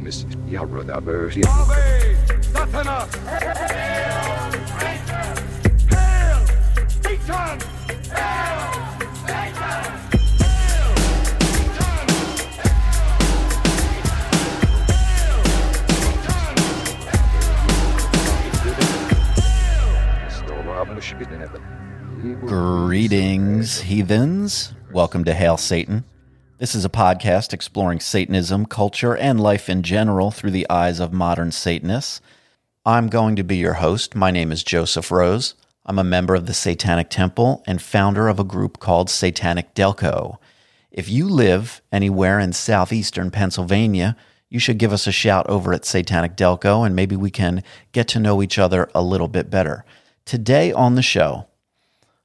mis jarruta böösi. That's enough! Hail Satan! Hail Satan! Hail Satan! Greetings, heathens. Welcome to Hail Satan. This is a podcast exploring Satanism, culture, and life in general through the eyes of modern Satanists. I'm going to be your host. My name is Joseph Rose. I'm a member of the Satanic Temple and founder of a group called Satanic Delco. If you live anywhere in southeastern Pennsylvania, you should give us a shout over at Satanic Delco and maybe we can get to know each other a little bit better. Today on the show,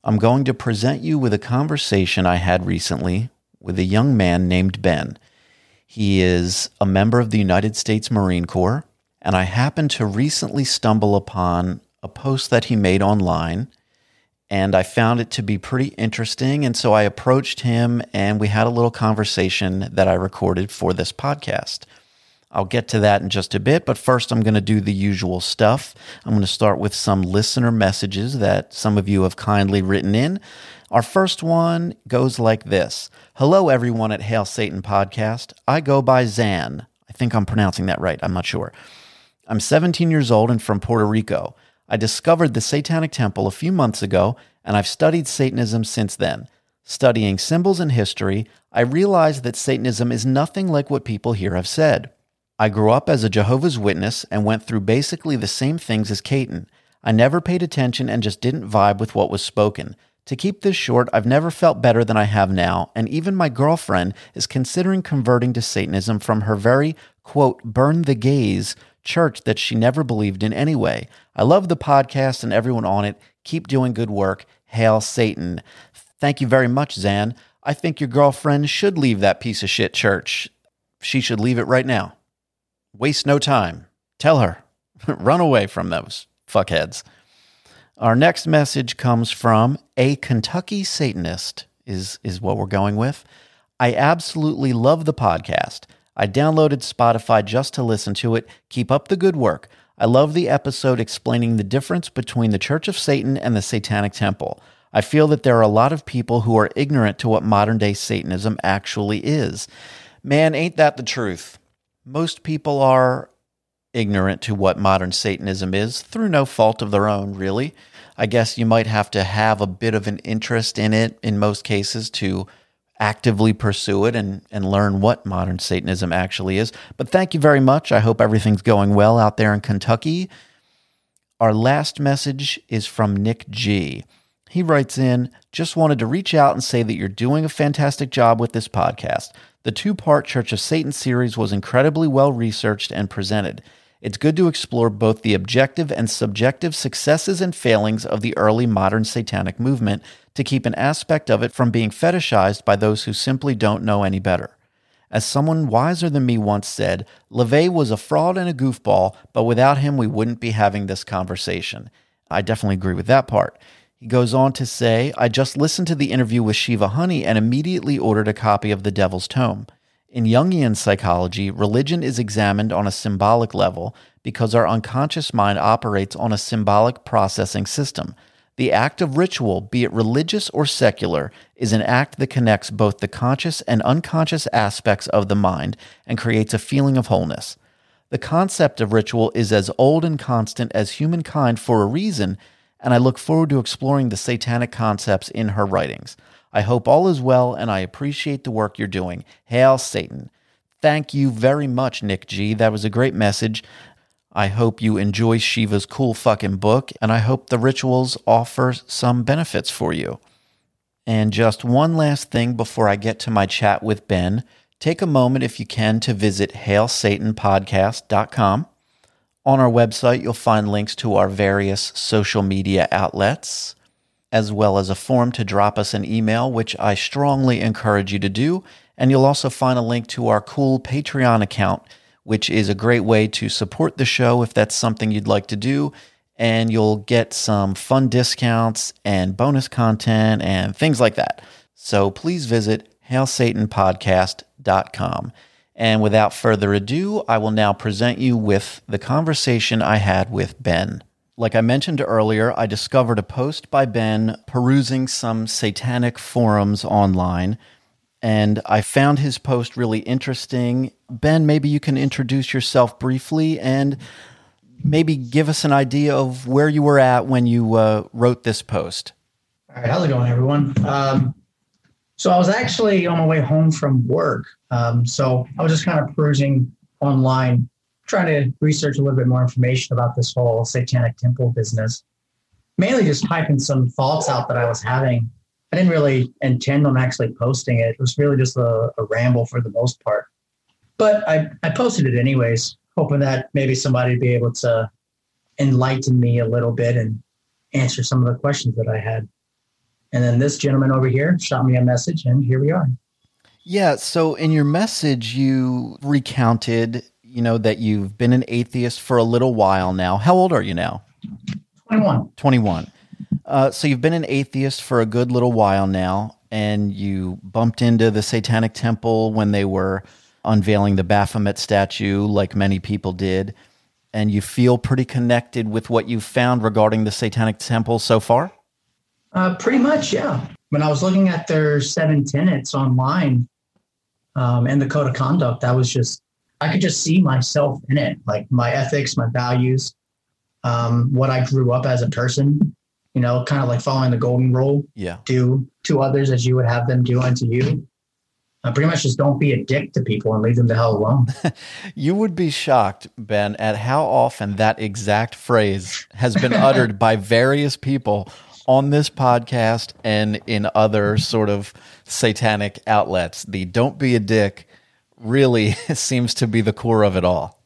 I'm going to present you with a conversation I had recently with a young man named Ben. He is a member of the United States Marine Corps, and I happened to recently stumble upon a post that he made online, and I found it to be pretty interesting. And so I approached him, and we had a little conversation that I recorded for this podcast. I'll get to that in just a bit, but first I'm going to do the usual stuff. I'm going to start with some listener messages that some of you have kindly written in. Our first one goes like this Hello, everyone at Hail Satan Podcast. I go by Zan. I think I'm pronouncing that right. I'm not sure. I'm 17 years old and from Puerto Rico. I discovered the Satanic Temple a few months ago, and I've studied Satanism since then. Studying symbols and history, I realized that Satanism is nothing like what people here have said. I grew up as a Jehovah's Witness and went through basically the same things as Caton. I never paid attention and just didn't vibe with what was spoken. To keep this short, I've never felt better than I have now, and even my girlfriend is considering converting to Satanism from her very, quote, burn the gays church that she never believed in anyway. I love the podcast and everyone on it. Keep doing good work. Hail Satan. Thank you very much, Zan. I think your girlfriend should leave that piece of shit church. She should leave it right now. Waste no time. Tell her. Run away from those fuckheads. Our next message comes from a Kentucky Satanist, is, is what we're going with. I absolutely love the podcast. I downloaded Spotify just to listen to it. Keep up the good work. I love the episode explaining the difference between the Church of Satan and the Satanic Temple. I feel that there are a lot of people who are ignorant to what modern day Satanism actually is. Man, ain't that the truth? Most people are ignorant to what modern Satanism is through no fault of their own, really. I guess you might have to have a bit of an interest in it in most cases to actively pursue it and, and learn what modern Satanism actually is. But thank you very much. I hope everything's going well out there in Kentucky. Our last message is from Nick G. He writes in, just wanted to reach out and say that you're doing a fantastic job with this podcast. The two part Church of Satan series was incredibly well researched and presented. It's good to explore both the objective and subjective successes and failings of the early modern satanic movement to keep an aspect of it from being fetishized by those who simply don't know any better. As someone wiser than me once said, LaVey was a fraud and a goofball, but without him, we wouldn't be having this conversation. I definitely agree with that part. He goes on to say, I just listened to the interview with Shiva Honey and immediately ordered a copy of The Devil's Tome. In Jungian psychology, religion is examined on a symbolic level because our unconscious mind operates on a symbolic processing system. The act of ritual, be it religious or secular, is an act that connects both the conscious and unconscious aspects of the mind and creates a feeling of wholeness. The concept of ritual is as old and constant as humankind for a reason and I look forward to exploring the satanic concepts in her writings. I hope all is well, and I appreciate the work you're doing. Hail Satan. Thank you very much, Nick G. That was a great message. I hope you enjoy Shiva's cool fucking book, and I hope the rituals offer some benefits for you. And just one last thing before I get to my chat with Ben take a moment, if you can, to visit hailsatanpodcast.com. On our website, you'll find links to our various social media outlets, as well as a form to drop us an email, which I strongly encourage you to do. And you'll also find a link to our cool Patreon account, which is a great way to support the show if that's something you'd like to do. And you'll get some fun discounts and bonus content and things like that. So please visit hailsatanpodcast.com. And without further ado, I will now present you with the conversation I had with Ben. Like I mentioned earlier, I discovered a post by Ben perusing some satanic forums online, and I found his post really interesting. Ben, maybe you can introduce yourself briefly and maybe give us an idea of where you were at when you uh, wrote this post. All right, how's it going, everyone? Um, so I was actually on my way home from work. Um, so I was just kind of perusing online, trying to research a little bit more information about this whole satanic temple business. Mainly just typing some thoughts out that I was having. I didn't really intend on actually posting it. It was really just a, a ramble for the most part. But I, I posted it anyways, hoping that maybe somebody would be able to enlighten me a little bit and answer some of the questions that I had. And then this gentleman over here shot me a message, and here we are. Yeah. So in your message, you recounted, you know, that you've been an atheist for a little while now. How old are you now? 21. 21. Uh, so you've been an atheist for a good little while now, and you bumped into the Satanic Temple when they were unveiling the Baphomet statue, like many people did. And you feel pretty connected with what you've found regarding the Satanic Temple so far? Uh, pretty much, yeah. When I was looking at their seven tenets online um, and the code of conduct, I was just, I could just see myself in it, like my ethics, my values, um, what I grew up as a person, you know, kind of like following the golden rule. Yeah. Do to others as you would have them do unto you. Uh, pretty much just don't be a dick to people and leave them the hell alone. you would be shocked, Ben, at how often that exact phrase has been uttered by various people on this podcast and in other sort of satanic outlets. The don't be a dick really seems to be the core of it all.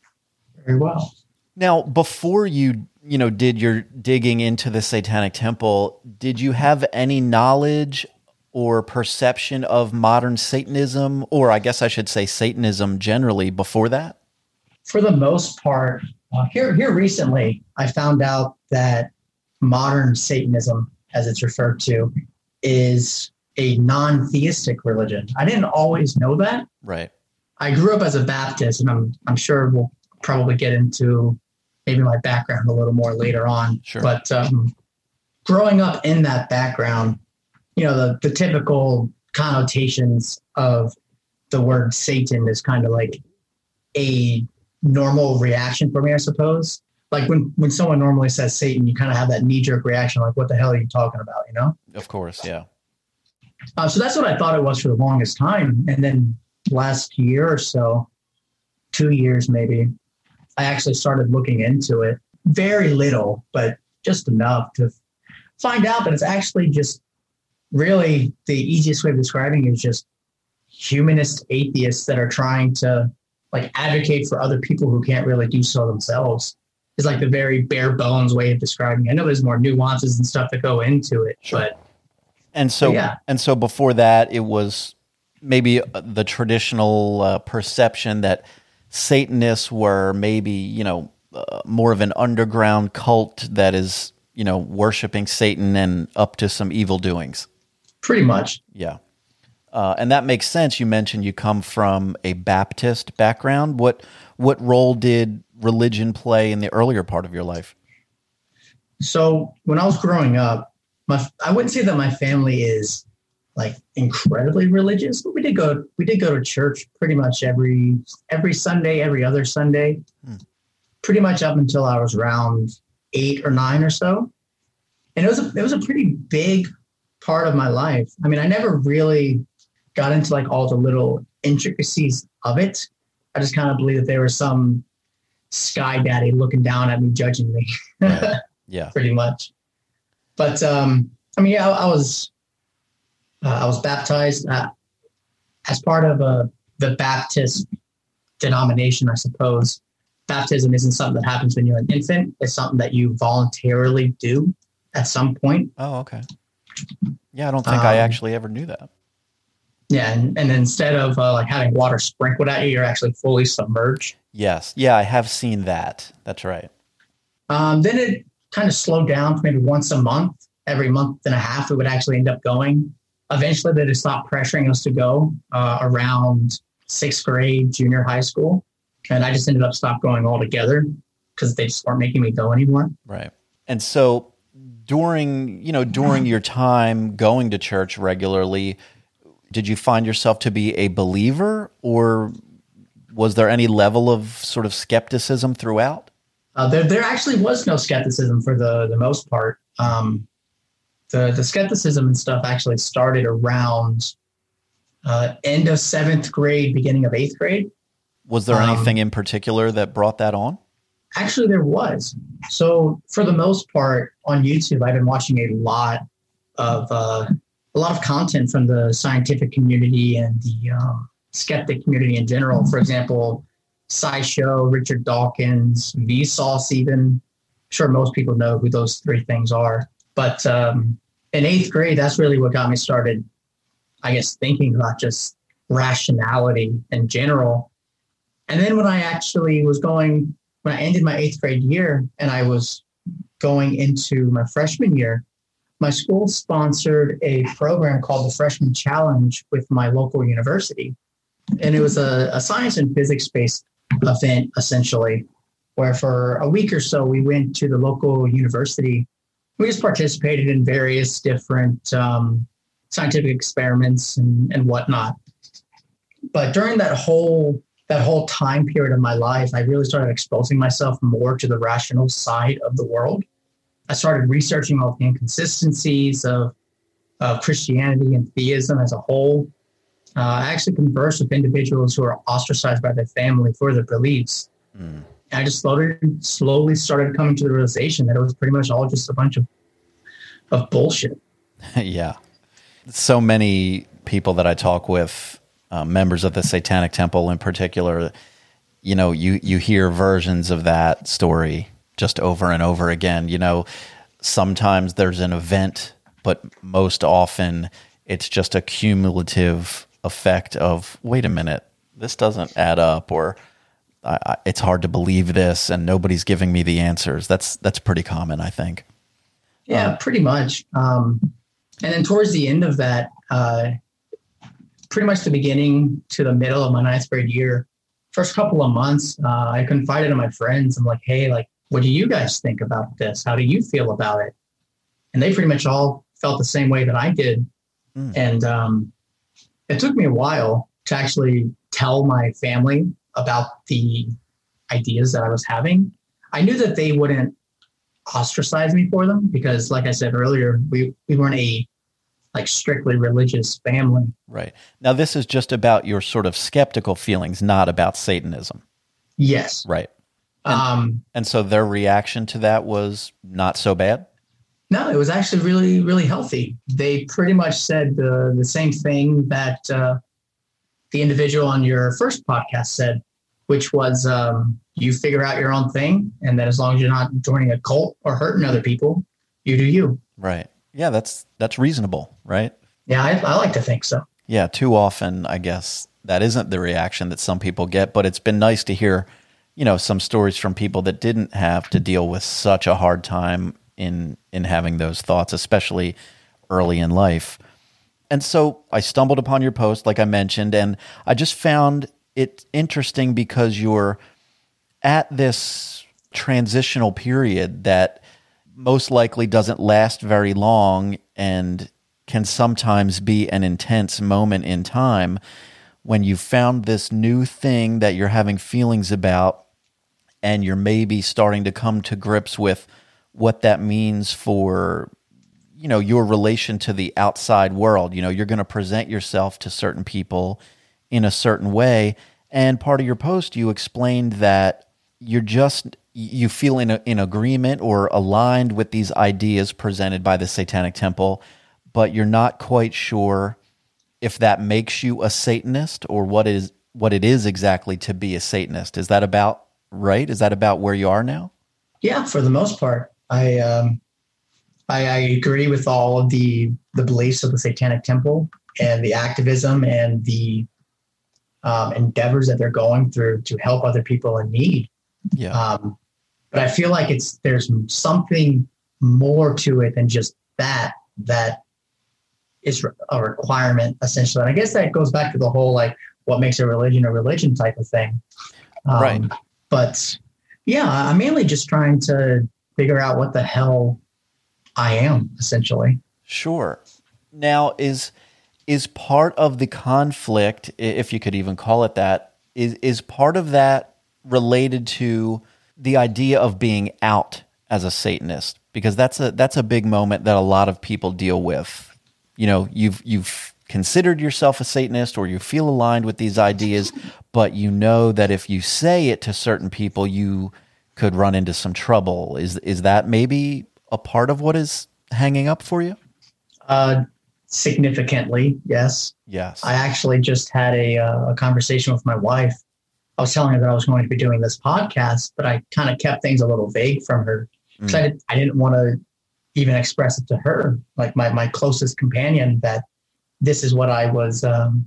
Very well. Now, before you, you know, did your digging into the satanic temple, did you have any knowledge or perception of modern Satanism, or I guess I should say Satanism generally before that? For the most part, uh, here here recently, I found out that modern Satanism, as it's referred to, is a non-theistic religion. I didn't always know that. Right. I grew up as a Baptist, and I'm I'm sure we'll probably get into maybe my background a little more later on. Sure. But um, growing up in that background, you know, the the typical connotations of the word Satan is kind of like a normal reaction for me, I suppose like when when someone normally says Satan, you kind of have that knee jerk reaction, like "What the hell are you talking about?" You know? Of course, yeah. Uh, so that's what I thought it was for the longest time, and then last year or so, two years maybe, I actually started looking into it. Very little, but just enough to find out that it's actually just really the easiest way of describing it is just humanist atheists that are trying to like advocate for other people who can't really do so themselves is like the very bare bones way of describing. It. I know there's more nuances and stuff that go into it, sure. but and so yeah. and so before that, it was maybe the traditional uh, perception that Satanists were maybe you know uh, more of an underground cult that is you know worshiping Satan and up to some evil doings. Pretty much, yeah. Uh, and that makes sense. You mentioned you come from a Baptist background. What what role did religion play in the earlier part of your life? So when I was growing up, my I wouldn't say that my family is like incredibly religious, but we did go we did go to church pretty much every every Sunday, every other Sunday, hmm. pretty much up until I was around eight or nine or so. And it was a, it was a pretty big part of my life. I mean, I never really got into like all the little intricacies of it. I just kind of believe that there was some sky daddy looking down at me, judging me. Right. Yeah, pretty much. But um, I mean, yeah, I, I was uh, I was baptized uh, as part of uh, the Baptist denomination, I suppose. Baptism isn't something that happens when you're an infant. It's something that you voluntarily do at some point. Oh, okay. Yeah, I don't think um, I actually ever knew that. Yeah, and, and instead of uh, like having water sprinkled at you, you're actually fully submerged. Yes. Yeah, I have seen that. That's right. Um, then it kind of slowed down to maybe once a month. Every month and a half, we would actually end up going. Eventually, they just stopped pressuring us to go uh, around sixth grade, junior high school, and I just ended up stop going altogether because they just weren't making me go anymore. Right. And so during, you know, during your time going to church regularly, did you find yourself to be a believer or was there any level of sort of skepticism throughout? Uh, there, there actually was no skepticism for the the most part. Um, the the skepticism and stuff actually started around uh, end of seventh grade, beginning of eighth grade. Was there Um, anything in particular that brought that on? Actually, there was. So for the most part, on YouTube, I've been watching a lot of uh, a lot of content from the scientific community and the um, skeptic community in general. For example, SciShow, Richard Dawkins, Vsauce, even. I'm sure most people know who those three things are. But um, in eighth grade, that's really what got me started, I guess, thinking about just rationality in general. And then when I actually was going, when I ended my eighth grade year and I was going into my freshman year, my school sponsored a program called the Freshman Challenge with my local university. And it was a, a science and physics based event, essentially, where for a week or so we went to the local university. We just participated in various different um, scientific experiments and, and whatnot. But during that whole that whole time period of my life, I really started exposing myself more to the rational side of the world. I started researching all the inconsistencies of, of Christianity and theism as a whole. Uh, I actually conversed with individuals who are ostracized by their family for their beliefs. Mm. I just slowly, slowly started coming to the realization that it was pretty much all just a bunch of, of bullshit. yeah. So many people that I talk with, uh, members of the Satanic Temple in particular, you know, you, you hear versions of that story just over and over again. You know, sometimes there's an event, but most often it's just a cumulative effect of, wait a minute, this doesn't add up, or I, I, it's hard to believe this, and nobody's giving me the answers. That's that's pretty common, I think. Yeah, pretty much. Um, and then towards the end of that, uh, pretty much the beginning to the middle of my ninth grade year, first couple of months, uh, I confided in my friends. I'm like, hey, like, what do you guys think about this? How do you feel about it? And they pretty much all felt the same way that I did. Mm. And um, it took me a while to actually tell my family about the ideas that I was having. I knew that they wouldn't ostracize me for them because, like I said earlier, we, we weren't a like strictly religious family. Right. Now, this is just about your sort of skeptical feelings, not about Satanism. Yes. Right. Um, And so their reaction to that was not so bad. no, it was actually really, really healthy. They pretty much said the, the same thing that uh, the individual on your first podcast said, which was um, you figure out your own thing. And then as long as you're not joining a cult or hurting other people, you do you. Right. Yeah, that's that's reasonable, right? Yeah, I, I like to think so. Yeah, too often I guess that isn't the reaction that some people get, but it's been nice to hear, you know, some stories from people that didn't have to deal with such a hard time in in having those thoughts, especially early in life. And so I stumbled upon your post like I mentioned and I just found it interesting because you're at this transitional period that most likely doesn't last very long and can sometimes be an intense moment in time when you found this new thing that you're having feelings about and you're maybe starting to come to grips with what that means for you know your relation to the outside world. You know you're going to present yourself to certain people in a certain way. And part of your post you explained that you're just you feel in a, in agreement or aligned with these ideas presented by the satanic temple but you're not quite sure if that makes you a satanist or what is what it is exactly to be a satanist. Is that about right? Is that about where you are now? Yeah, for the most part, I um, I, I agree with all of the the beliefs of the Satanic Temple and the activism and the um, endeavors that they're going through to help other people in need. yeah Um, but I feel like it's there's something more to it than just that that is a requirement essentially. And I guess that goes back to the whole like what makes a religion a religion type of thing. Um, Right. But yeah, I'm mainly just trying to figure out what the hell I am essentially. Sure. Now is is part of the conflict, if you could even call it that, is is part of that related to the idea of being out as a Satanist? Because that's a that's a big moment that a lot of people deal with. You know, you've you've considered yourself a Satanist or you feel aligned with these ideas, but you know that if you say it to certain people, you could run into some trouble. Is is that maybe a part of what is hanging up for you? Uh, significantly, yes. Yes. I actually just had a, uh, a conversation with my wife. I was telling her that I was going to be doing this podcast, but I kind of kept things a little vague from her because I, didn't, I didn't want to even express it to her, like my, my closest companion, that this is what I was um,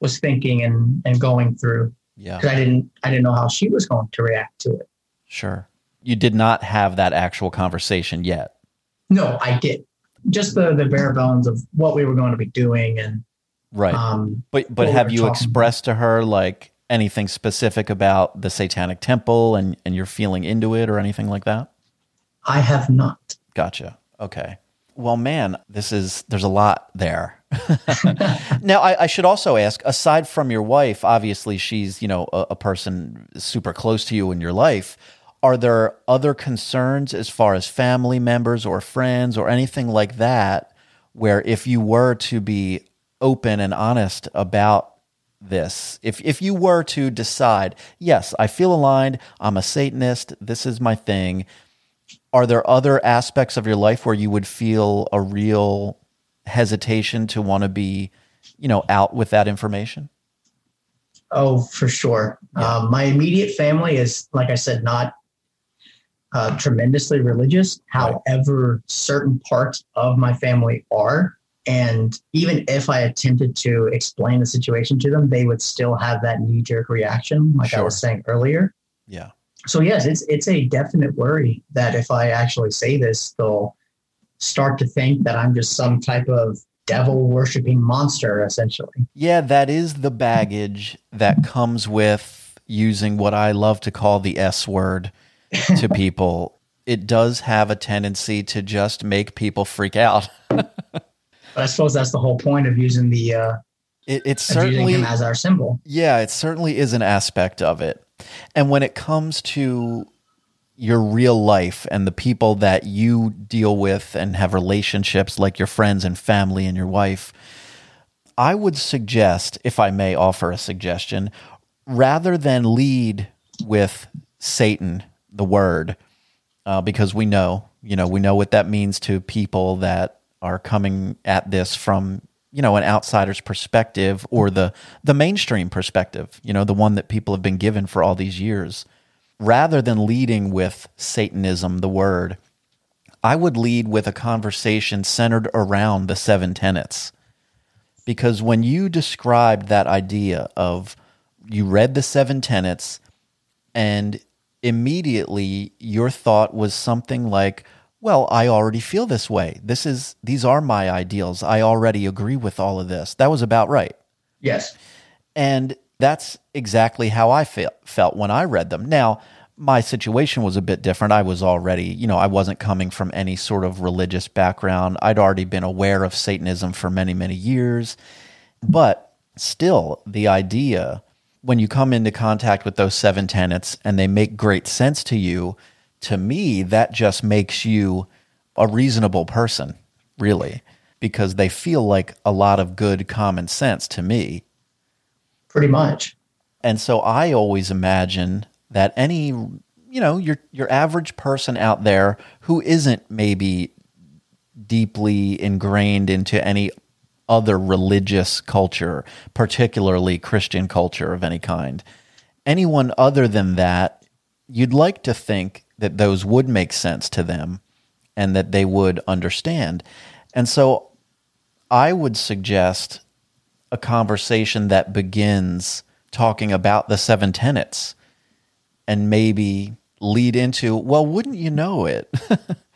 was thinking and, and going through. yeah. Because I didn't I didn't know how she was going to react to it. Sure. You did not have that actual conversation yet. No, I did just the the bare bones of what we were going to be doing, and Right. um, but but what we have you expressed to her like anything specific about the satanic temple and and you're feeling into it or anything like that? I have not. Gotcha. Okay. Well, man, this is there's a lot there. now, I, I should also ask. Aside from your wife, obviously she's you know a, a person super close to you in your life. Are there other concerns as far as family members or friends or anything like that, where if you were to be open and honest about this, if if you were to decide, yes, I feel aligned, I'm a Satanist, this is my thing, are there other aspects of your life where you would feel a real hesitation to want to be, you know, out with that information? Oh, for sure. Um, my immediate family is, like I said, not uh, tremendously religious. However, certain parts of my family are. And even if I attempted to explain the situation to them, they would still have that knee jerk reaction, like I was saying earlier. Yeah. So, yes, it's, it's a definite worry that if I actually say this, they'll start to think that I'm just some type of devil worshiping monster, essentially. Yeah, that is the baggage that comes with using what I love to call the S word to people. It does have a tendency to just make people freak out. But I suppose that's the whole point of using the uh, It, it's of using certainly as our symbol. Yeah, it certainly is an aspect of it. And when it comes to your real life and the people that you deal with and have relationships like your friends and family and your wife, I would suggest, if I may offer a suggestion, rather than lead with Satan, the word, uh, because we know, you know, we know what that means to people that are coming at this from, you know, an outsider's perspective or the the mainstream perspective, you know, the one that people have been given for all these years. Rather than leading with Satanism, the word, I would lead with a conversation centered around the seven tenets. Because when you described that idea of you read the seven tenets and immediately your thought was something like, well, I already feel this way. This is these are my ideals. I already agree with all of this. That was about right. Yes. And that's exactly how I felt felt when I read them. Now, my situation was a bit different. I was already, you know, I wasn't coming from any sort of religious background. I'd already been aware of Satanism for many, many years. But still, the idea when you come into contact with those seven tenets and they make great sense to you, to me, that just makes you a reasonable person, really, because they feel like a lot of good common sense to me. Pretty much. And so I always imagine that any, you know, your your average person out there who isn't maybe deeply ingrained into any other religious culture, particularly Christian culture of any kind, anyone other than that, you'd like to think that those would make sense to them and that they would understand. And so I would suggest a conversation that begins talking about the seven tenets and maybe lead into, well, wouldn't you know it?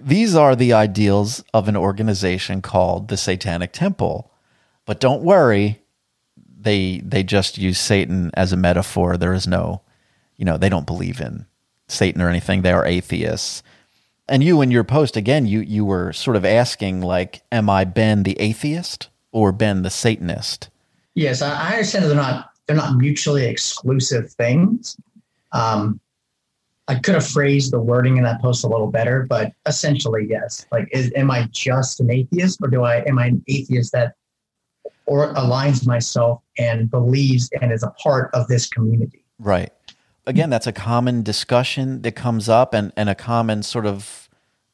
These are the ideals of an organization called the Satanic Temple. But don't worry, they they just use Satan as a metaphor. There is no, you know, they don't believe in Satan or anything. They are atheists. And you in your post again, you you were sort of asking like, am I Ben the atheist or Ben the Satanist? Yes, I understand they're not they're not mutually exclusive things. Um, I could have phrased the wording in that post a little better, but essentially, yes. Like, is, am I just an atheist, or do I am I an atheist that or aligns myself and believes and is a part of this community? Right. Again, that's a common discussion that comes up and, and a common sort of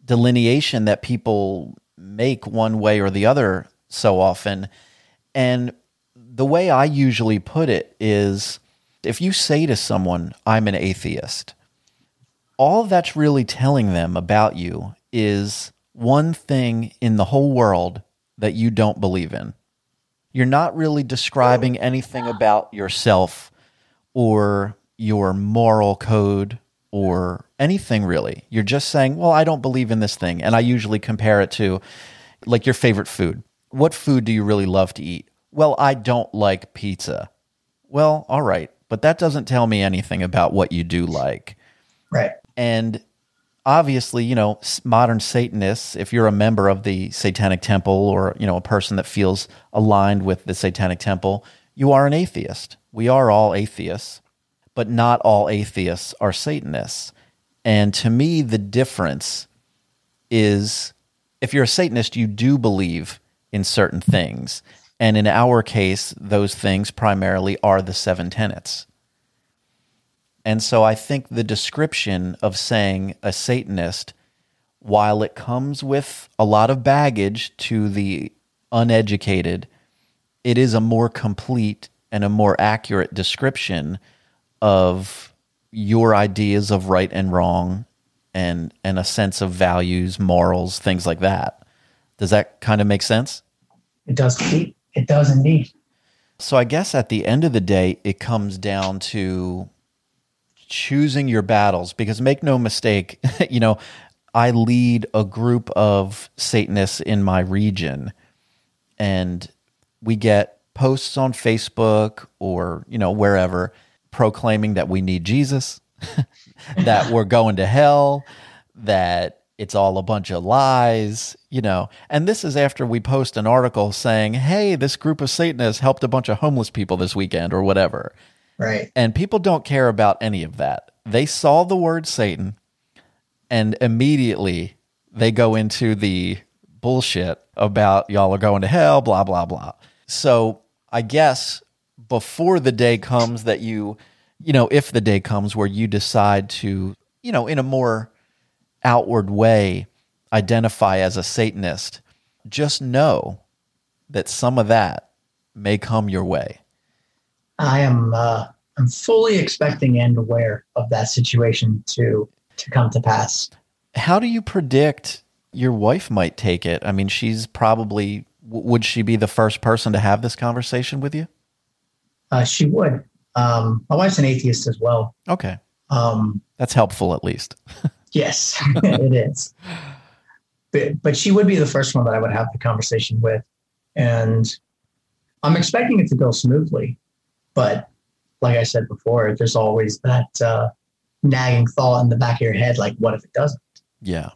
delineation that people make one way or the other so often. And the way I usually put it is if you say to someone, I'm an atheist, all that's really telling them about you is one thing in the whole world that you don't believe in. You're not really describing anything about yourself or your moral code or anything really. You're just saying, well, I don't believe in this thing. And I usually compare it to like your favorite food. What food do you really love to eat? Well, I don't like pizza. Well, all right. But that doesn't tell me anything about what you do like. Right. And obviously, you know, modern Satanists, if you're a member of the Satanic Temple or, you know, a person that feels aligned with the Satanic Temple, you are an atheist. We are all atheists, but not all atheists are Satanists. And to me, the difference is if you're a Satanist, you do believe in certain things. And in our case, those things primarily are the seven tenets. And so I think the description of saying a Satanist, while it comes with a lot of baggage to the uneducated, it is a more complete and a more accurate description of your ideas of right and wrong and and a sense of values, morals, things like that. Does that kind of make sense? It does indeed. It does indeed. So I guess at the end of the day, it comes down to choosing your battles because make no mistake, you know, I lead a group of Satanists in my region and we get posts on Facebook or, you know, wherever proclaiming that we need Jesus, that we're going to hell, that it's all a bunch of lies, you know. And this is after we post an article saying, hey, this group of Satanists helped a bunch of homeless people this weekend or whatever. Right. And people don't care about any of that. They saw the word Satan and immediately they go into the bullshit about y'all are going to hell, blah, blah, blah. So I guess before the day comes that you, you know, if the day comes where you decide to, you know, in a more outward way identify as a Satanist, just know that some of that may come your way. I am uh, I'm fully expecting and aware of that situation to to come to pass. How do you predict your wife might take it? I mean, she's probably would she be the first person to have this conversation with you? Uh, she would. Um, my wife's an atheist as well. Okay, Um, that's helpful at least. yes, it is. But but she would be the first one that I would have the conversation with, and I'm expecting it to go smoothly. But like I said before, there's always that uh, nagging thought in the back of your head, like, what if it doesn't? Yeah.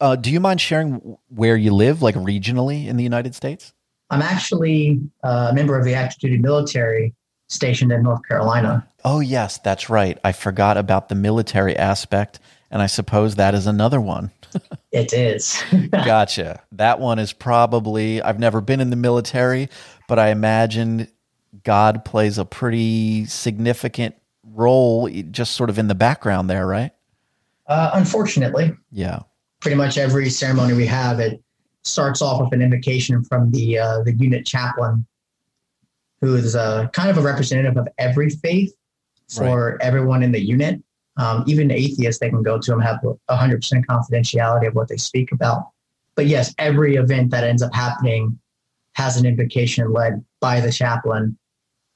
Uh, do you mind sharing where you live, like regionally in the United States? I'm actually uh, a member of the active duty military stationed in North Carolina. Oh, yes, that's right. I forgot about the military aspect, and I suppose that is another one. It is. gotcha. That one is probably, I've never been in the military, but I imagine God plays a pretty significant role just sort of in the background there, right? uh, unfortunately, Yeah. pretty much every ceremony we have, it starts off with an invocation from the uh, the unit chaplain, who is uh, kind of a representative of every faith for everyone in the unit. Um, even atheists, they can go to him, have 100% confidentiality of what they speak about. But yes, every event that ends up happening has an invocation led by the chaplain.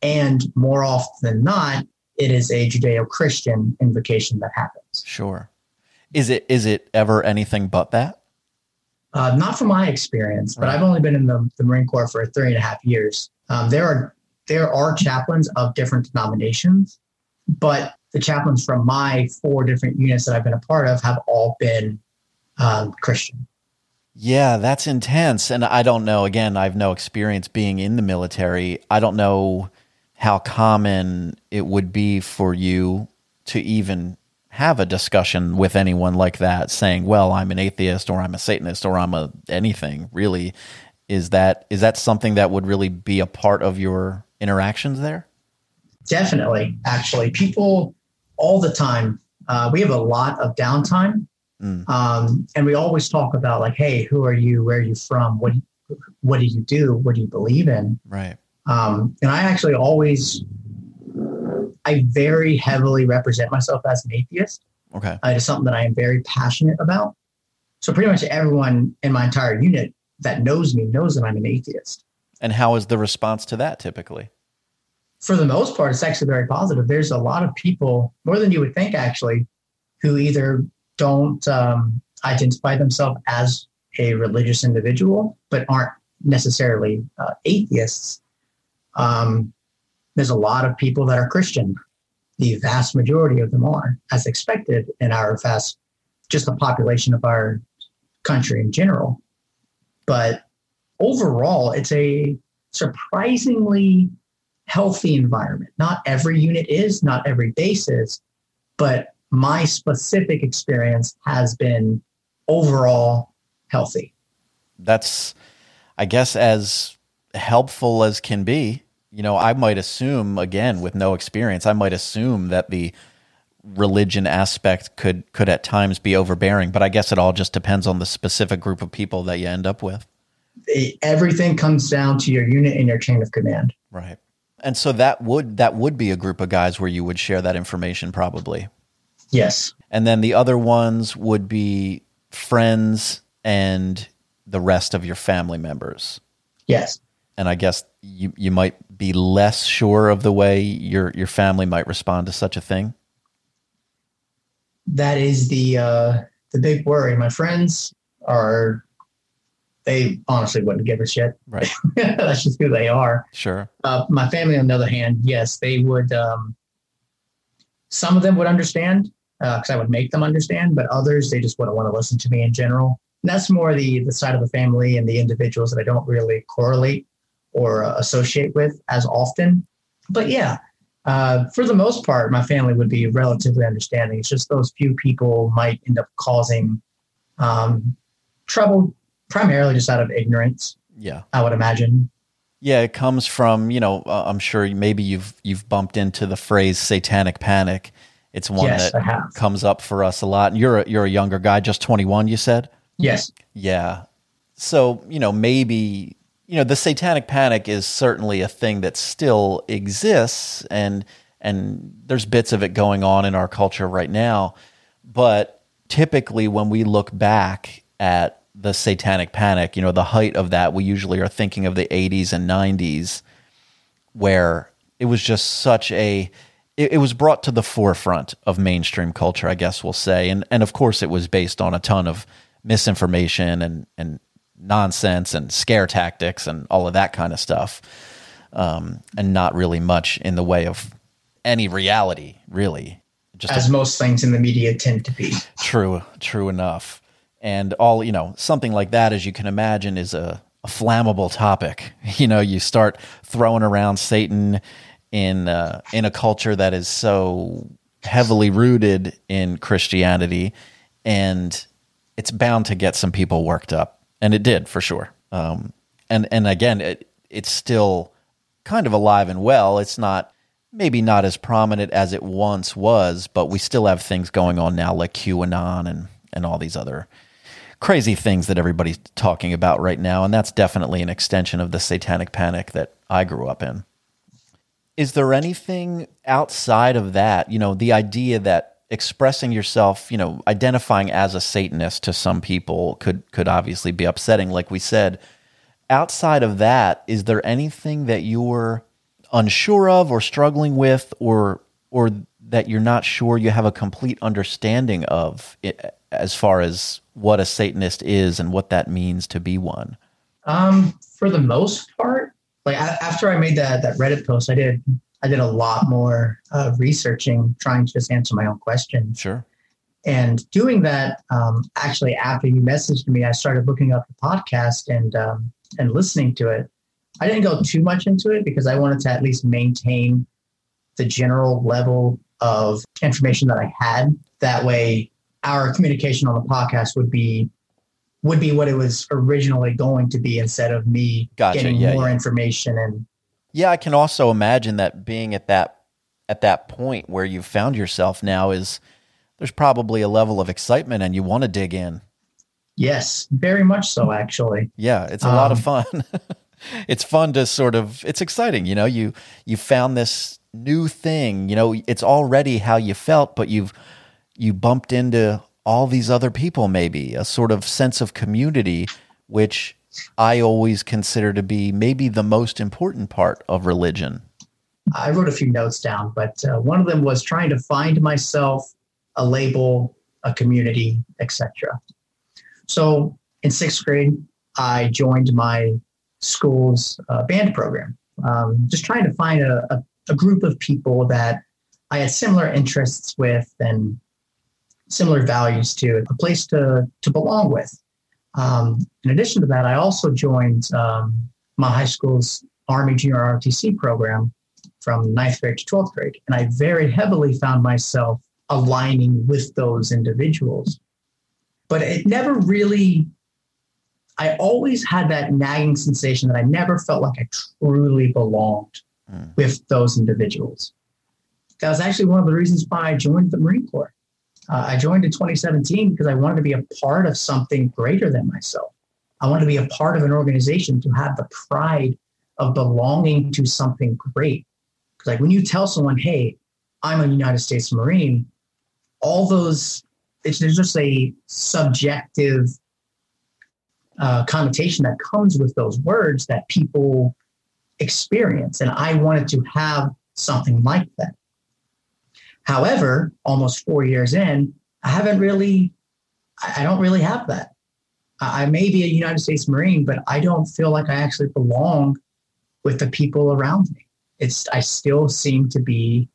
And more often than not, it is a Judeo Christian invocation that happens. Sure. Is it is it ever anything but that? Uh, not from my experience, but Right. I've only been in the, the Marine Corps for three and a half years. Um, there are there are chaplains of different denominations, but the chaplains from my four different units that I've been a part of have all been um, Christian. Yeah, that's intense. And I don't know, again, I have no experience being in the military. I don't know how common it would be for you to even have a discussion with anyone like that saying, "Well, I'm an atheist or I'm a satanist or I'm a anything." Really, is that is that something that would really be a part of your interactions there? Definitely, actually, people all the time. Uh, we have a lot of downtime, mm. um, and we always talk about like, "Hey, who are you? Where are you from? What what do you do? What do you believe in?" Right. Um, and I actually always, I very heavily represent myself as an atheist. Okay. Uh, it is something that I am very passionate about. So pretty much everyone in my entire unit that knows me knows that I'm an atheist. And how is the response to that typically? For the most part, it's actually very positive. There's a lot of people, more than you would think, actually, who either don't um, identify themselves as a religious individual, but aren't necessarily uh, atheists. Um, there's a lot of people that are Christian. The vast majority of them are, as expected in our vast, just the population of our country in general. But overall, it's a surprisingly healthy environment. Not every unit is, not every base is, but my specific experience has been overall healthy. That's, I guess, as helpful as can be. You know, I might assume, again, with no experience, I might assume that the religion aspect could could at times be overbearing, but I guess it all just depends on the specific group of people that you end up with. Everything comes down to your unit and your chain of command. Right. And so that would that would be a group of guys where you would share that information probably. Yes. And then the other ones would be friends and the rest of your family members. Yes. And I guess you you might be less sure of the way your your family might respond to such a thing that is the uh, the big worry. My friends are they honestly wouldn't give a shit. Right. That's just who they are. Sure. Uh, my family, on the other hand, yes, they would. Um, some of them would understand because uh, I would make them understand, but others they just wouldn't want to listen to me in general. And that's more the the side of the family and the individuals that I don't really correlate or uh, associate with as often. But yeah, uh, for the most part, my family would be relatively understanding. It's just those few people might end up causing um, trouble, primarily just out of ignorance. Yeah, I would imagine. Yeah, it comes from you know uh, I'm sure maybe you've you've bumped into the phrase satanic panic. It's one yes, that comes up for us a lot. And you're a, you're a younger guy, just 21. You said. Yes. Yeah. So you know maybe you know, the satanic panic is certainly a thing that still exists and and there's bits of it going on in our culture right now. But typically when we look back at the satanic panic, you know, the height of that, we usually are thinking of the 80s and 90s where it was just such a it, it was brought to the forefront of mainstream culture, I guess we'll say. And and of course it was based on a ton of misinformation and and nonsense and scare tactics and all of that kind of stuff, um, and not really much in the way of any reality, really. Just as a, most things in the media tend to be. True, true enough. And all you know, something like that, as you can imagine, is a, a flammable topic. You know, you start throwing around Satan in uh, in a culture that is so heavily rooted in Christianity, and it's bound to get some people worked up and it did for sure. Um, and and again, it it's still kind of alive and well. It's not maybe not as prominent as it once was, but we still have things going on now like QAnon and and all these other crazy things that everybody's talking about right now, and that's definitely an extension of the satanic panic that I grew up in. Is there anything outside of that, you know, the idea that expressing yourself, you know, identifying as a Satanist to some people could could obviously be upsetting, like we said. Outside of that, is there anything that you're unsure of or struggling with or or that you're not sure you have a complete understanding of it, as far as what a Satanist is and what that means to be one? Um, for the most part, like a- after I made that that Reddit post, I did I did a lot more uh, researching, trying to just answer my own questions. Sure. And doing that, um, actually, after you messaged me, I started looking up the podcast and um, and listening to it. I didn't go too much into it because I wanted to at least maintain the general level of information that I had. That way, our communication on the podcast would be would be what it was originally going to be instead of me Gotcha. getting Yeah, more yeah. information and Yeah, I can also imagine that being at that at that point where you've found yourself now is there's probably a level of excitement and you want to dig in. yes, very much so actually. Yeah, it's a lot of Um, fun. it's fun to sort of it's exciting, you know, you you found this new thing, you know, it's already how you felt, but you've you bumped into all these other people maybe, a sort of sense of community which I always consider to be maybe the most important part of religion. I wrote a few notes down, but uh, one of them was trying to find myself a label, a community, etc. So in sixth grade, I joined my school's uh, band program, um, just trying to find a, a, a group of people that I had similar interests with and similar values to, a place to, to belong with. Um, in addition to that, I also joined um, my high school's Army Junior ROTC program from ninth grade to 12th grade. And I very heavily found myself aligning with those individuals. But it never really, I always had that nagging sensation that I never felt like I truly belonged Mm. with those individuals. That was actually one of the reasons why I joined the Marine Corps. Uh, I joined in 2017 because I wanted to be a part of something greater than myself. I wanted to be a part of an organization to have the pride of belonging to something great. Because like when you tell someone, "Hey, I'm a United States Marine," all those it's there's just a subjective uh, connotation that comes with those words that people experience, and I wanted to have something like that. However, almost four years in, I haven't really, I don't really have that. I I may be a United States Marine, but I don't feel like I actually belong with the people around me. It's I still seem to be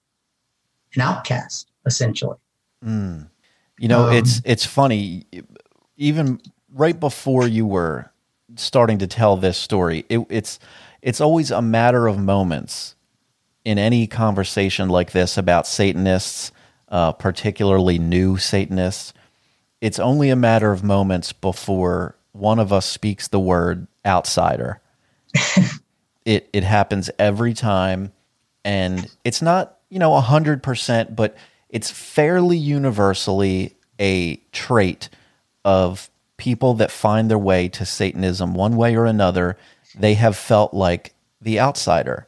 an outcast, essentially. Mm. You know, Um, it's it's funny. Even right before you were starting to tell this story, it, it's it's always a matter of moments in any conversation like this about Satanists, uh, particularly new Satanists. It's only a matter of moments before one of us speaks the word outsider. it it happens every time, and it's not you know hundred percent, but it's fairly universally a trait of people that find their way to Satanism one way or another. They have felt like the outsider,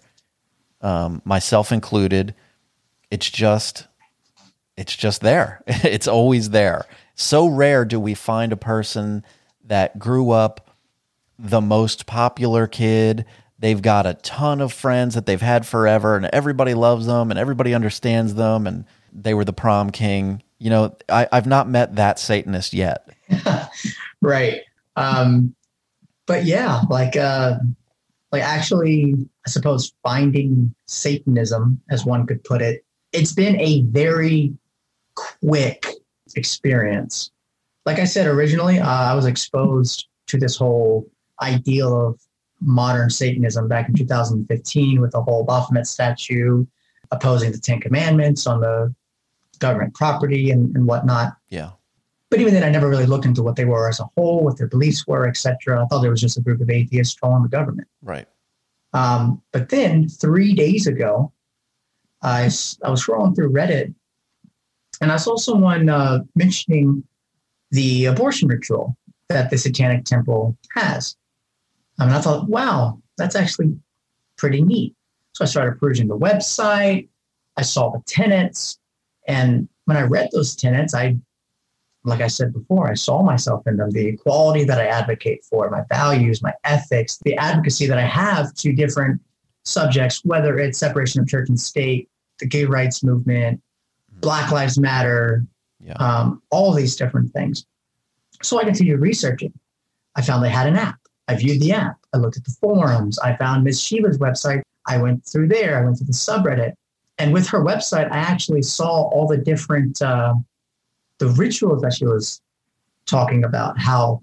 um, myself included. It's just, it's just there. it's always there. So rare do we find a person that grew up the most popular kid. They've got a ton of friends that they've had forever, and everybody loves them, and everybody understands them, and they were the prom king. You know, I, I've not met that Satanist yet. right. Um, but yeah, like uh, like actually, I suppose finding Satanism, as one could put it, it's been a very quick experience. Like I said originally, uh, I was exposed to this whole ideal of modern Satanism back in 2015 with the whole Baphomet statue opposing the Ten Commandments on the government property and, and whatnot. Yeah. But even then, I never really looked into what they were as a whole, what their beliefs were, etc. I thought there was just a group of atheists trolling the government. Right. Um, but then three days ago, I, I was scrolling through Reddit and I saw someone uh, mentioning the abortion ritual that the Satanic Temple has. I mean, I thought, wow, that's actually pretty neat. So I started perusing the website. I saw the tenets. And when I read those tenets, I, like I said before, I saw myself in them the equality that I advocate for, my values, my ethics, the advocacy that I have to different subjects, whether it's separation of church and state, the gay rights movement, Black Lives Matter, Yeah. um, all these different things. So I continued researching. I found they had an app. I viewed the app. I looked at the forums. I found Ms. Shiva's website. I went through there. I went to the subreddit. And with her website, I actually saw all the different uh, the rituals that she was talking about. How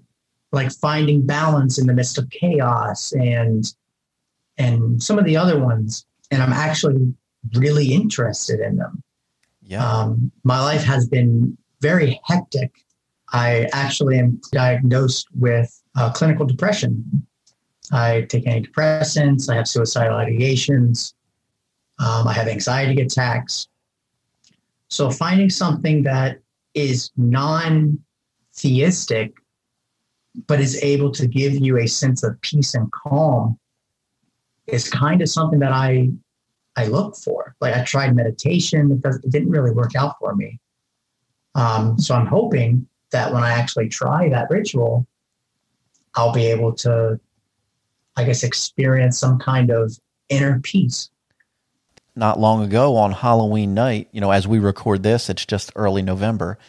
like finding balance in the midst of chaos and and some of the other ones. And I'm actually really interested in them. Yeah. Um, my life has been very hectic. I actually am diagnosed with uh, clinical depression. I take antidepressants. I have suicidal ideations. Um, I have anxiety attacks. So finding something that is non theistic, but is able to give you a sense of peace and calm is kind of something that I I look for. Like I tried meditation, it, it didn't really work out for me. Um, so I'm hoping that when I actually try that ritual, I'll be able to, I guess, experience some kind of inner peace. Not long ago on Halloween night, you know, as we record this, it's just early November.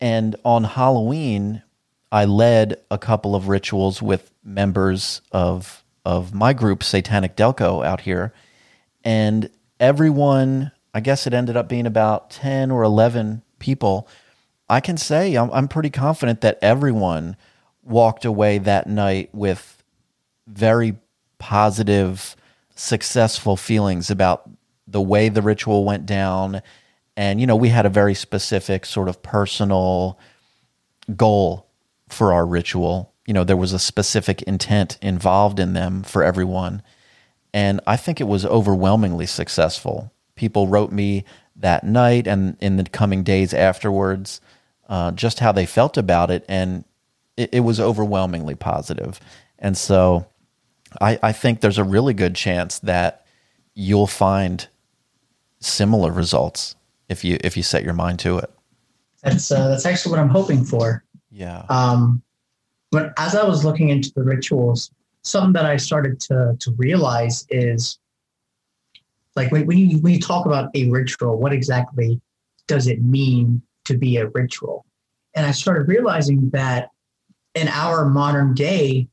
And on Halloween, I led a couple of rituals with members of of my group, Satanic Delco, out here. And everyone, I guess it ended up being about 10 or 11 people. I can say I'm, I'm pretty confident that everyone walked away that night with very positive, successful feelings about the way the ritual went down. And, you know, we had a very specific sort of personal goal for our ritual. You know, there was a specific intent involved in them for everyone. And I think it was overwhelmingly successful. People wrote me that night and in the coming days afterwards uh, just how they felt about it. And it, it was overwhelmingly positive. And so I, I think there's a really good chance that you'll find similar results if you if you set your mind to it. That's uh, that's actually what I'm hoping for. Yeah. Um, but as I was looking into the rituals, something that I started to to realize is like when, when you when you talk about a ritual, what exactly does it mean to be a ritual? And I started realizing that in our modern day,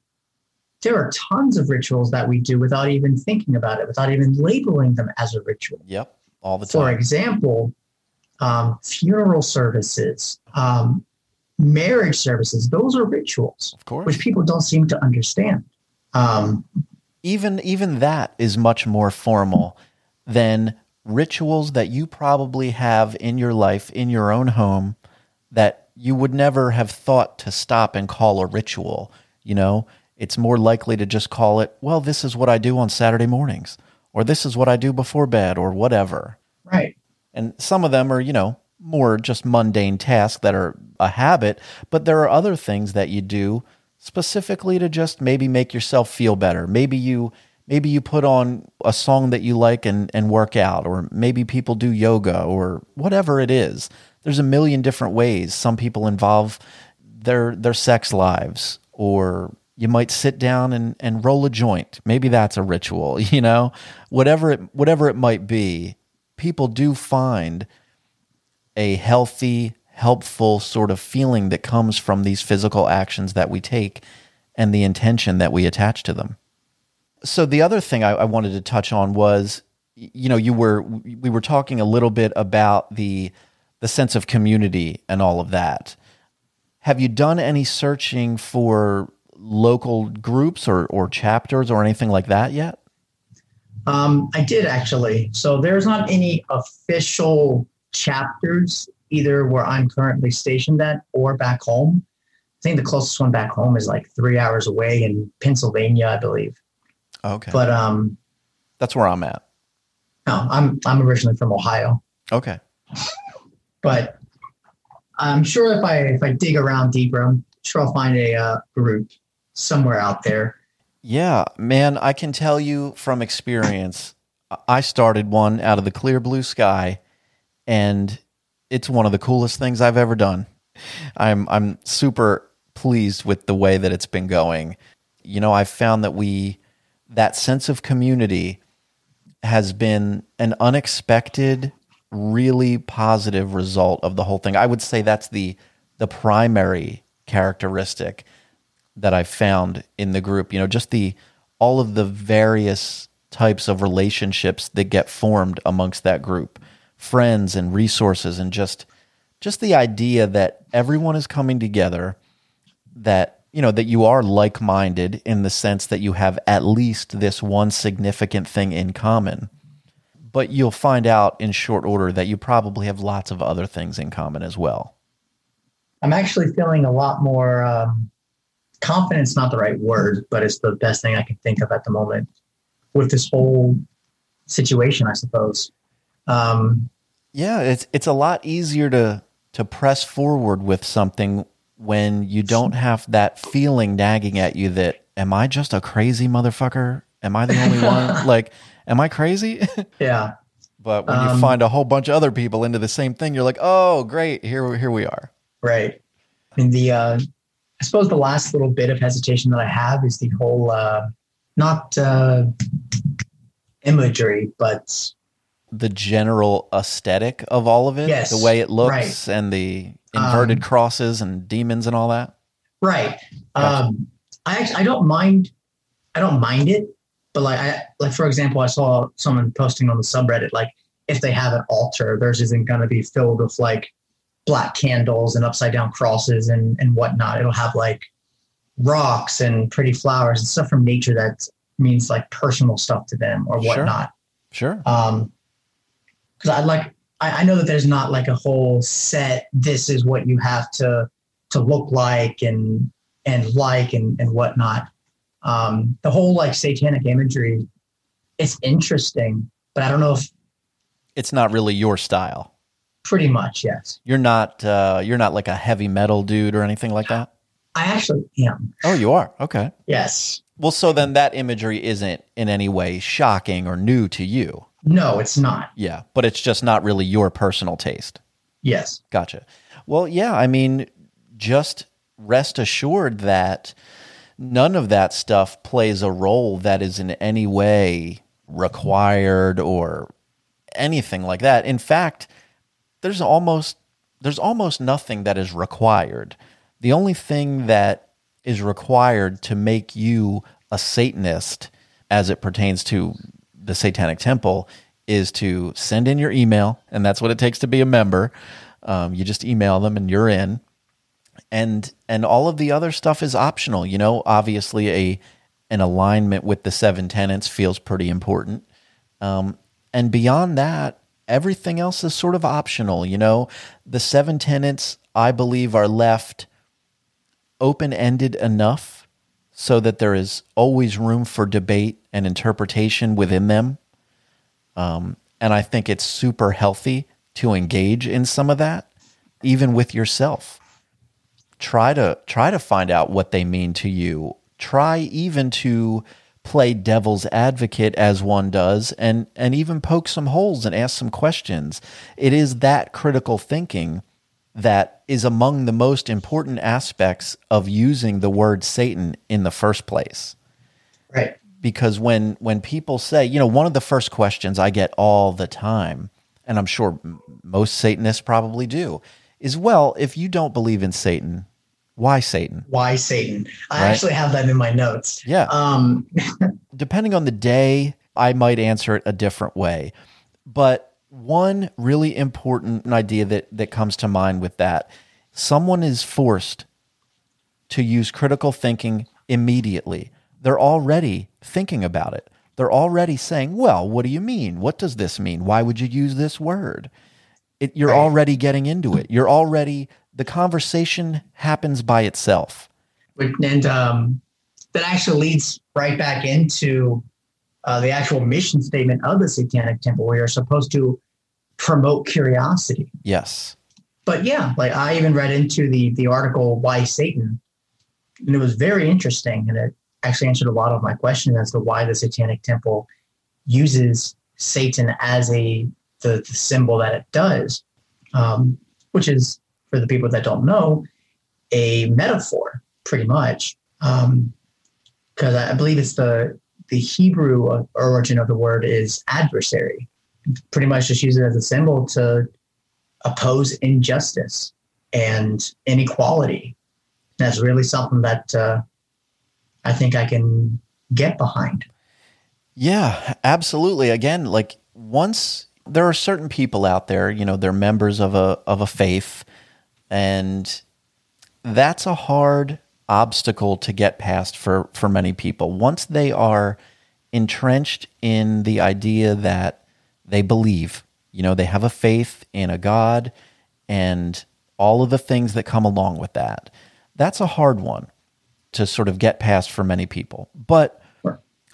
there are tons of rituals that we do without even thinking about it, without even labeling them as a ritual. Yep. All the time. For example, um, funeral services, um, marriage services, those are rituals, of course. which people don't seem to understand. Um, even even that is much more formal than rituals that you probably have in your life in your own home that you would never have thought to stop and call a ritual you know it's more likely to just call it well this is what i do on saturday mornings or this is what i do before bed or whatever. Right. And some of them are you know more just mundane tasks that are a habit but there are other things that you do specifically to just maybe make yourself feel better. Maybe you maybe you put on a song that you like and, and work out or maybe people do yoga or whatever it is. There's a million different ways some people involve their their sex lives or you might sit down and, and roll a joint. Maybe that's a ritual you know? Whatever it whatever it might be people do find a healthy helpful sort of feeling that comes from these physical actions that we take and the intention that we attach to them. So the other thing I, I, wanted to touch on was, you know, you were we were talking a little bit about the the sense of community and all of that. Have you done any searching for local groups or or chapters or anything like that yet? Um, I did actually. So there's not any official chapters either where I'm currently stationed at or back home. I think the closest one back home is like three hours away in Pennsylvania, I believe. Okay. But um, that's where I'm at. No, I'm I'm originally from Ohio. Okay. But I'm sure if I if I dig around deeper, I'm sure I'll find a uh, group somewhere out there. Yeah, man, I can tell you from experience. I started one out of the clear blue sky, and it's one of the coolest things I've ever done. I'm I'm super pleased with the way that it's been going. You know, I've found that we that sense of community has been an unexpected, really positive result of the whole thing. I would say that's the the primary characteristic that I found in the group. You know, just the all of the various types of relationships that get formed amongst that group, friends and resources and just just the idea that everyone is coming together that you know that you are like-minded in the sense that you have at least this one significant thing in common but you'll find out in short order that you probably have lots of other things in common as well I'm actually feeling a lot more um, confidence. Not the right word, but it's the best thing I can think of at the moment with this whole situation. I suppose. Um, yeah it's it's a lot easier to to press forward with something when you don't have that feeling nagging at you that am I just a crazy motherfucker? Am I the only one? Like, am I crazy? yeah. but when you Um, find a whole bunch of other people into the same thing, you're like, oh, great, here here we are. Right. And the uh, I suppose the last little bit of hesitation that I have is the whole uh, not uh, imagery, but The general aesthetic of all of it, Yes, the way it looks, right. and the inverted Um, crosses and demons and all that. right. Gotcha. Um, I actually, I don't mind. I don't mind it, but like I like for example, I saw someone posting on the subreddit like if they have an altar, theirs isn't going to be filled with like black candles and upside down crosses and and whatnot. It'll have like rocks and pretty flowers and stuff from nature that means like personal stuff to them or Sure. whatnot. Sure. Um, because I like I, I know that there's not like a whole set. This is what you have to to look like and and like and and whatnot. Um, the whole like satanic imagery, it's interesting, but I don't know if It's not really your style. Pretty much yes. You're not uh, you're not like a heavy metal dude or anything like that. I actually am. Oh, you are. Okay. Yes. Well, so then that imagery isn't in any way shocking or new to you. No, it's not. Yeah, but it's just not really your personal taste. Yes. Gotcha. Well, yeah, I mean, just rest assured that none of that stuff plays a role that is in any way required or anything like that. In fact, there's almost there's almost nothing that is required. The only thing that is required to make you a Satanist as it pertains to the Satanic Temple is to send in your email, and that's what it takes to be a member. Um, you just email them, and you're in. And and all of the other stuff is optional. You know, obviously a an alignment with the seven tenets feels pretty important. Um, and beyond that, everything else is sort of optional. You know, the seven tenets, I believe, are left open ended enough so that there is always room for debate and interpretation within them. Um, and I think it's super healthy to engage in some of that, even with yourself. Try to try to find out what they mean to you. Try even to play devil's advocate as one does and and even poke some holes and ask some questions. It is that critical thinking that is among the most important aspects of using the word Satan in the first place Right. because when when people say, you know, one of the first questions I get all the time, and I'm sure most Satanists probably do, is, well, if you don't believe in Satan, why Satan? Why Satan? I Right. actually have that in my notes. Yeah. Um, Depending on the day, I might answer it a different way. But one really important idea that that comes to mind with that, someone is forced to use critical thinking immediately. They're already thinking about it. They're already saying, "Well, what do you mean? What does this mean? Why would you use this word?" It, you're Right. already getting into it. You're already the conversation happens by itself. and um, that actually leads right back into uh, the actual mission statement of the Satanic Temple, where you're supposed to promote curiosity. Yes. But yeah, like I even read into the the article "Why Satan," and it was very interesting, and it actually answered a lot of my questions as to why the Satanic Temple uses Satan as a the, the symbol that it does, um, which is for the people that don't know a metaphor, pretty much, because I I believe it's the the Hebrew origin of the word is adversary. Pretty much just use it as a symbol to oppose injustice and inequality. That's really something that uh, I think I can get behind. Yeah, absolutely. Again, like once there are certain people out there, you know, they're members of a of a faith and that's a hard obstacle to get past for for many people. Once they are entrenched in the idea that they believe, you know, they have a faith in a God and all of the things that come along with that. That's a hard one to sort of get past for many people. But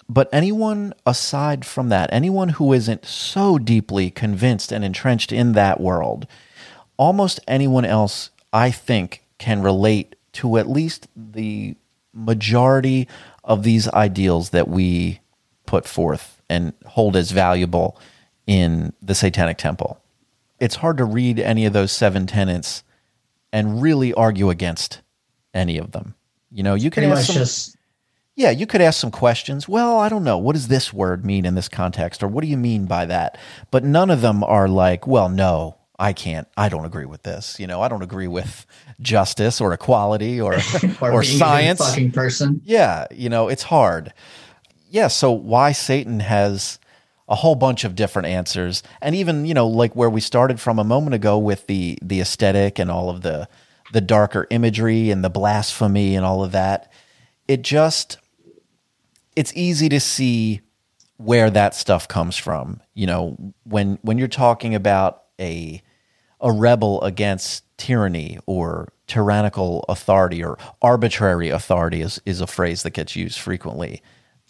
but anyone aside from that, anyone who isn't so deeply convinced and entrenched in that world, almost anyone else, I think, can relate to at least the majority of these ideals that we put forth and hold as valuable in the Satanic Temple. It's hard to read any of those seven tenets and really argue against any of them. You know, you can ask some, just yeah, you could ask some questions. Well, I don't know. What does this word mean in this context? Or what do you mean by that? But none of them are like, well, no, I can't. I don't agree with this. You know, I don't agree with justice or equality or, or, or, being a science. fucking person. Yeah, you know, it's hard. Yeah, so why Satan has a whole bunch of different answers. And even, you know, like where we started from a moment ago with the the aesthetic and all of the the darker imagery and the blasphemy and all of that. It just it's easy to see where that stuff comes from. You know, when when you're talking about a a rebel against tyranny or tyrannical authority or arbitrary authority is, is a phrase that gets used frequently.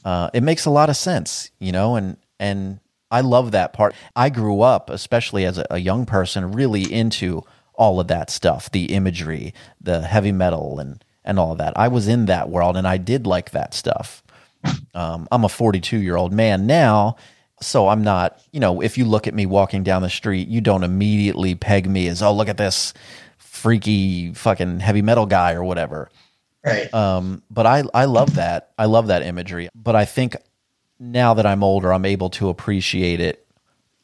Uh, it makes a lot of sense, you know, and and I love that part. I grew up, especially as a, a young person, really into all of that stuff, the imagery, the heavy metal, and and all of that. I was in that world, and I did like that stuff. Um, I'm a 42 year old man now, so I'm not, you know, if you look at me walking down the street, you don't immediately peg me as, oh, look at this freaky fucking heavy metal guy or whatever. Right. Um, but I, I love that. I love that imagery. But I think now that I'm older, I'm able to appreciate it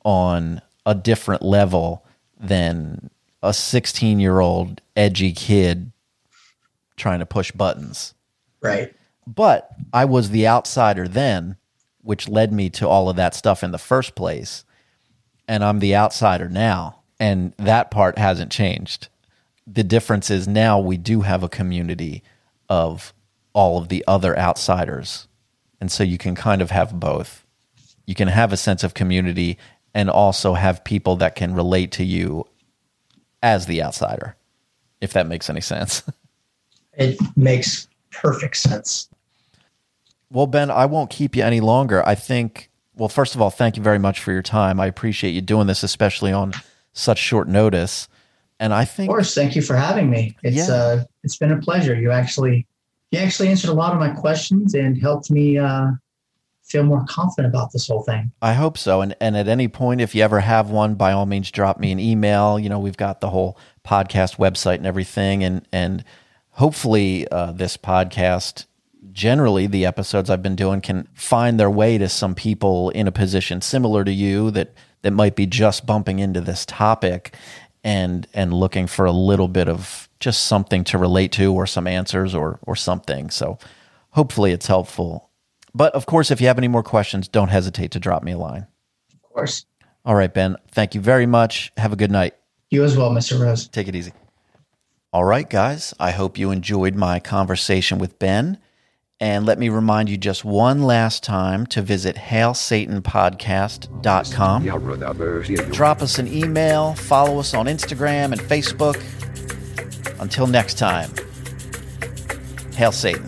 on a different level than a 16 year old edgy kid trying to push buttons. right. But I was the outsider then, which led me to all of that stuff in the first place. And I'm the outsider now. And that part hasn't changed. The difference is now we do have a community of all of the other outsiders. And so you can kind of have both. You can have a sense of community and also have people that can relate to you as the outsider, if that makes any sense. It makes perfect sense. Well, Ben, I won't keep you any longer. I think, well, first of all, thank you very much for your time. I appreciate you doing this, especially on such short notice. And I Of course, thank you for having me. It's Yeah. uh, it's been a pleasure. You actually, you actually answered a lot of my questions and helped me uh, feel more confident about this whole thing. I hope so. And and at any point, if you ever have one, by all means, drop me an email. You know, we've got the whole podcast website and everything, and and hopefully, uh, this podcast, generally, the episodes I've been doing can find their way to some people in a position similar to you that that might be just bumping into this topic and and looking for a little bit of just something to relate to or some answers or or something. So hopefully it's helpful. But of course, if you have any more questions, don't hesitate to drop me a line. Of course, All right, Ben. Thank you very much. Have a good night. you as well, Mr. Rose. Take it easy. All right, guys. I hope you enjoyed my conversation with Ben. And let me remind you just one last time to visit hailsatanpodcast.com. Drop us an email, follow us on Instagram and Facebook. Until next time, Hail Satan.